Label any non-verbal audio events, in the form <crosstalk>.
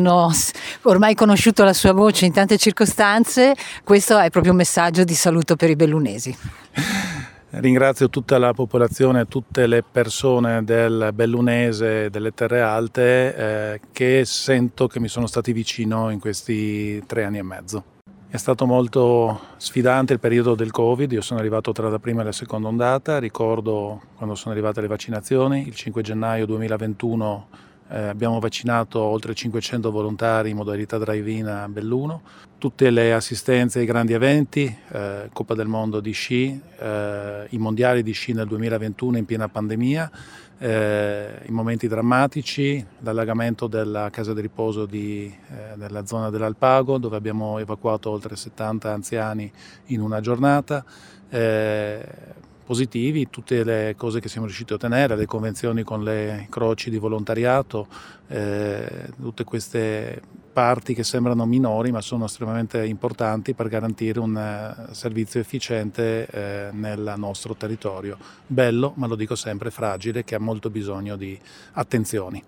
Ho <laughs> ormai conosciuto la sua voce in tante circostanze, questo è proprio un messaggio di saluto per i bellunesi. Ringrazio tutta la popolazione, tutte le persone del Bellunese, delle Terre Alte, eh, che sento che mi sono stati vicino in questi tre anni e mezzo. È stato molto sfidante il periodo del Covid, io sono arrivato tra la prima e la seconda ondata, ricordo quando sono arrivate le vaccinazioni, il 5 gennaio 2021 eh, abbiamo vaccinato oltre 500 volontari in modalità drive-in a Belluno, tutte le assistenze ai grandi eventi, eh, Coppa del Mondo di sci, eh, i mondiali di sci nel 2021 in piena pandemia, eh, i momenti drammatici, l'allagamento della casa di riposo di, eh, nella zona dell'Alpago dove abbiamo evacuato oltre 70 anziani in una giornata eh, positivi, tutte le cose che siamo riusciti a ottenere, le convenzioni con le croci di volontariato, eh, tutte queste parti che sembrano minori ma sono estremamente importanti per garantire un uh, servizio efficiente eh, nel nostro territorio. Bello, ma lo dico sempre, fragile, che ha molto bisogno di attenzioni.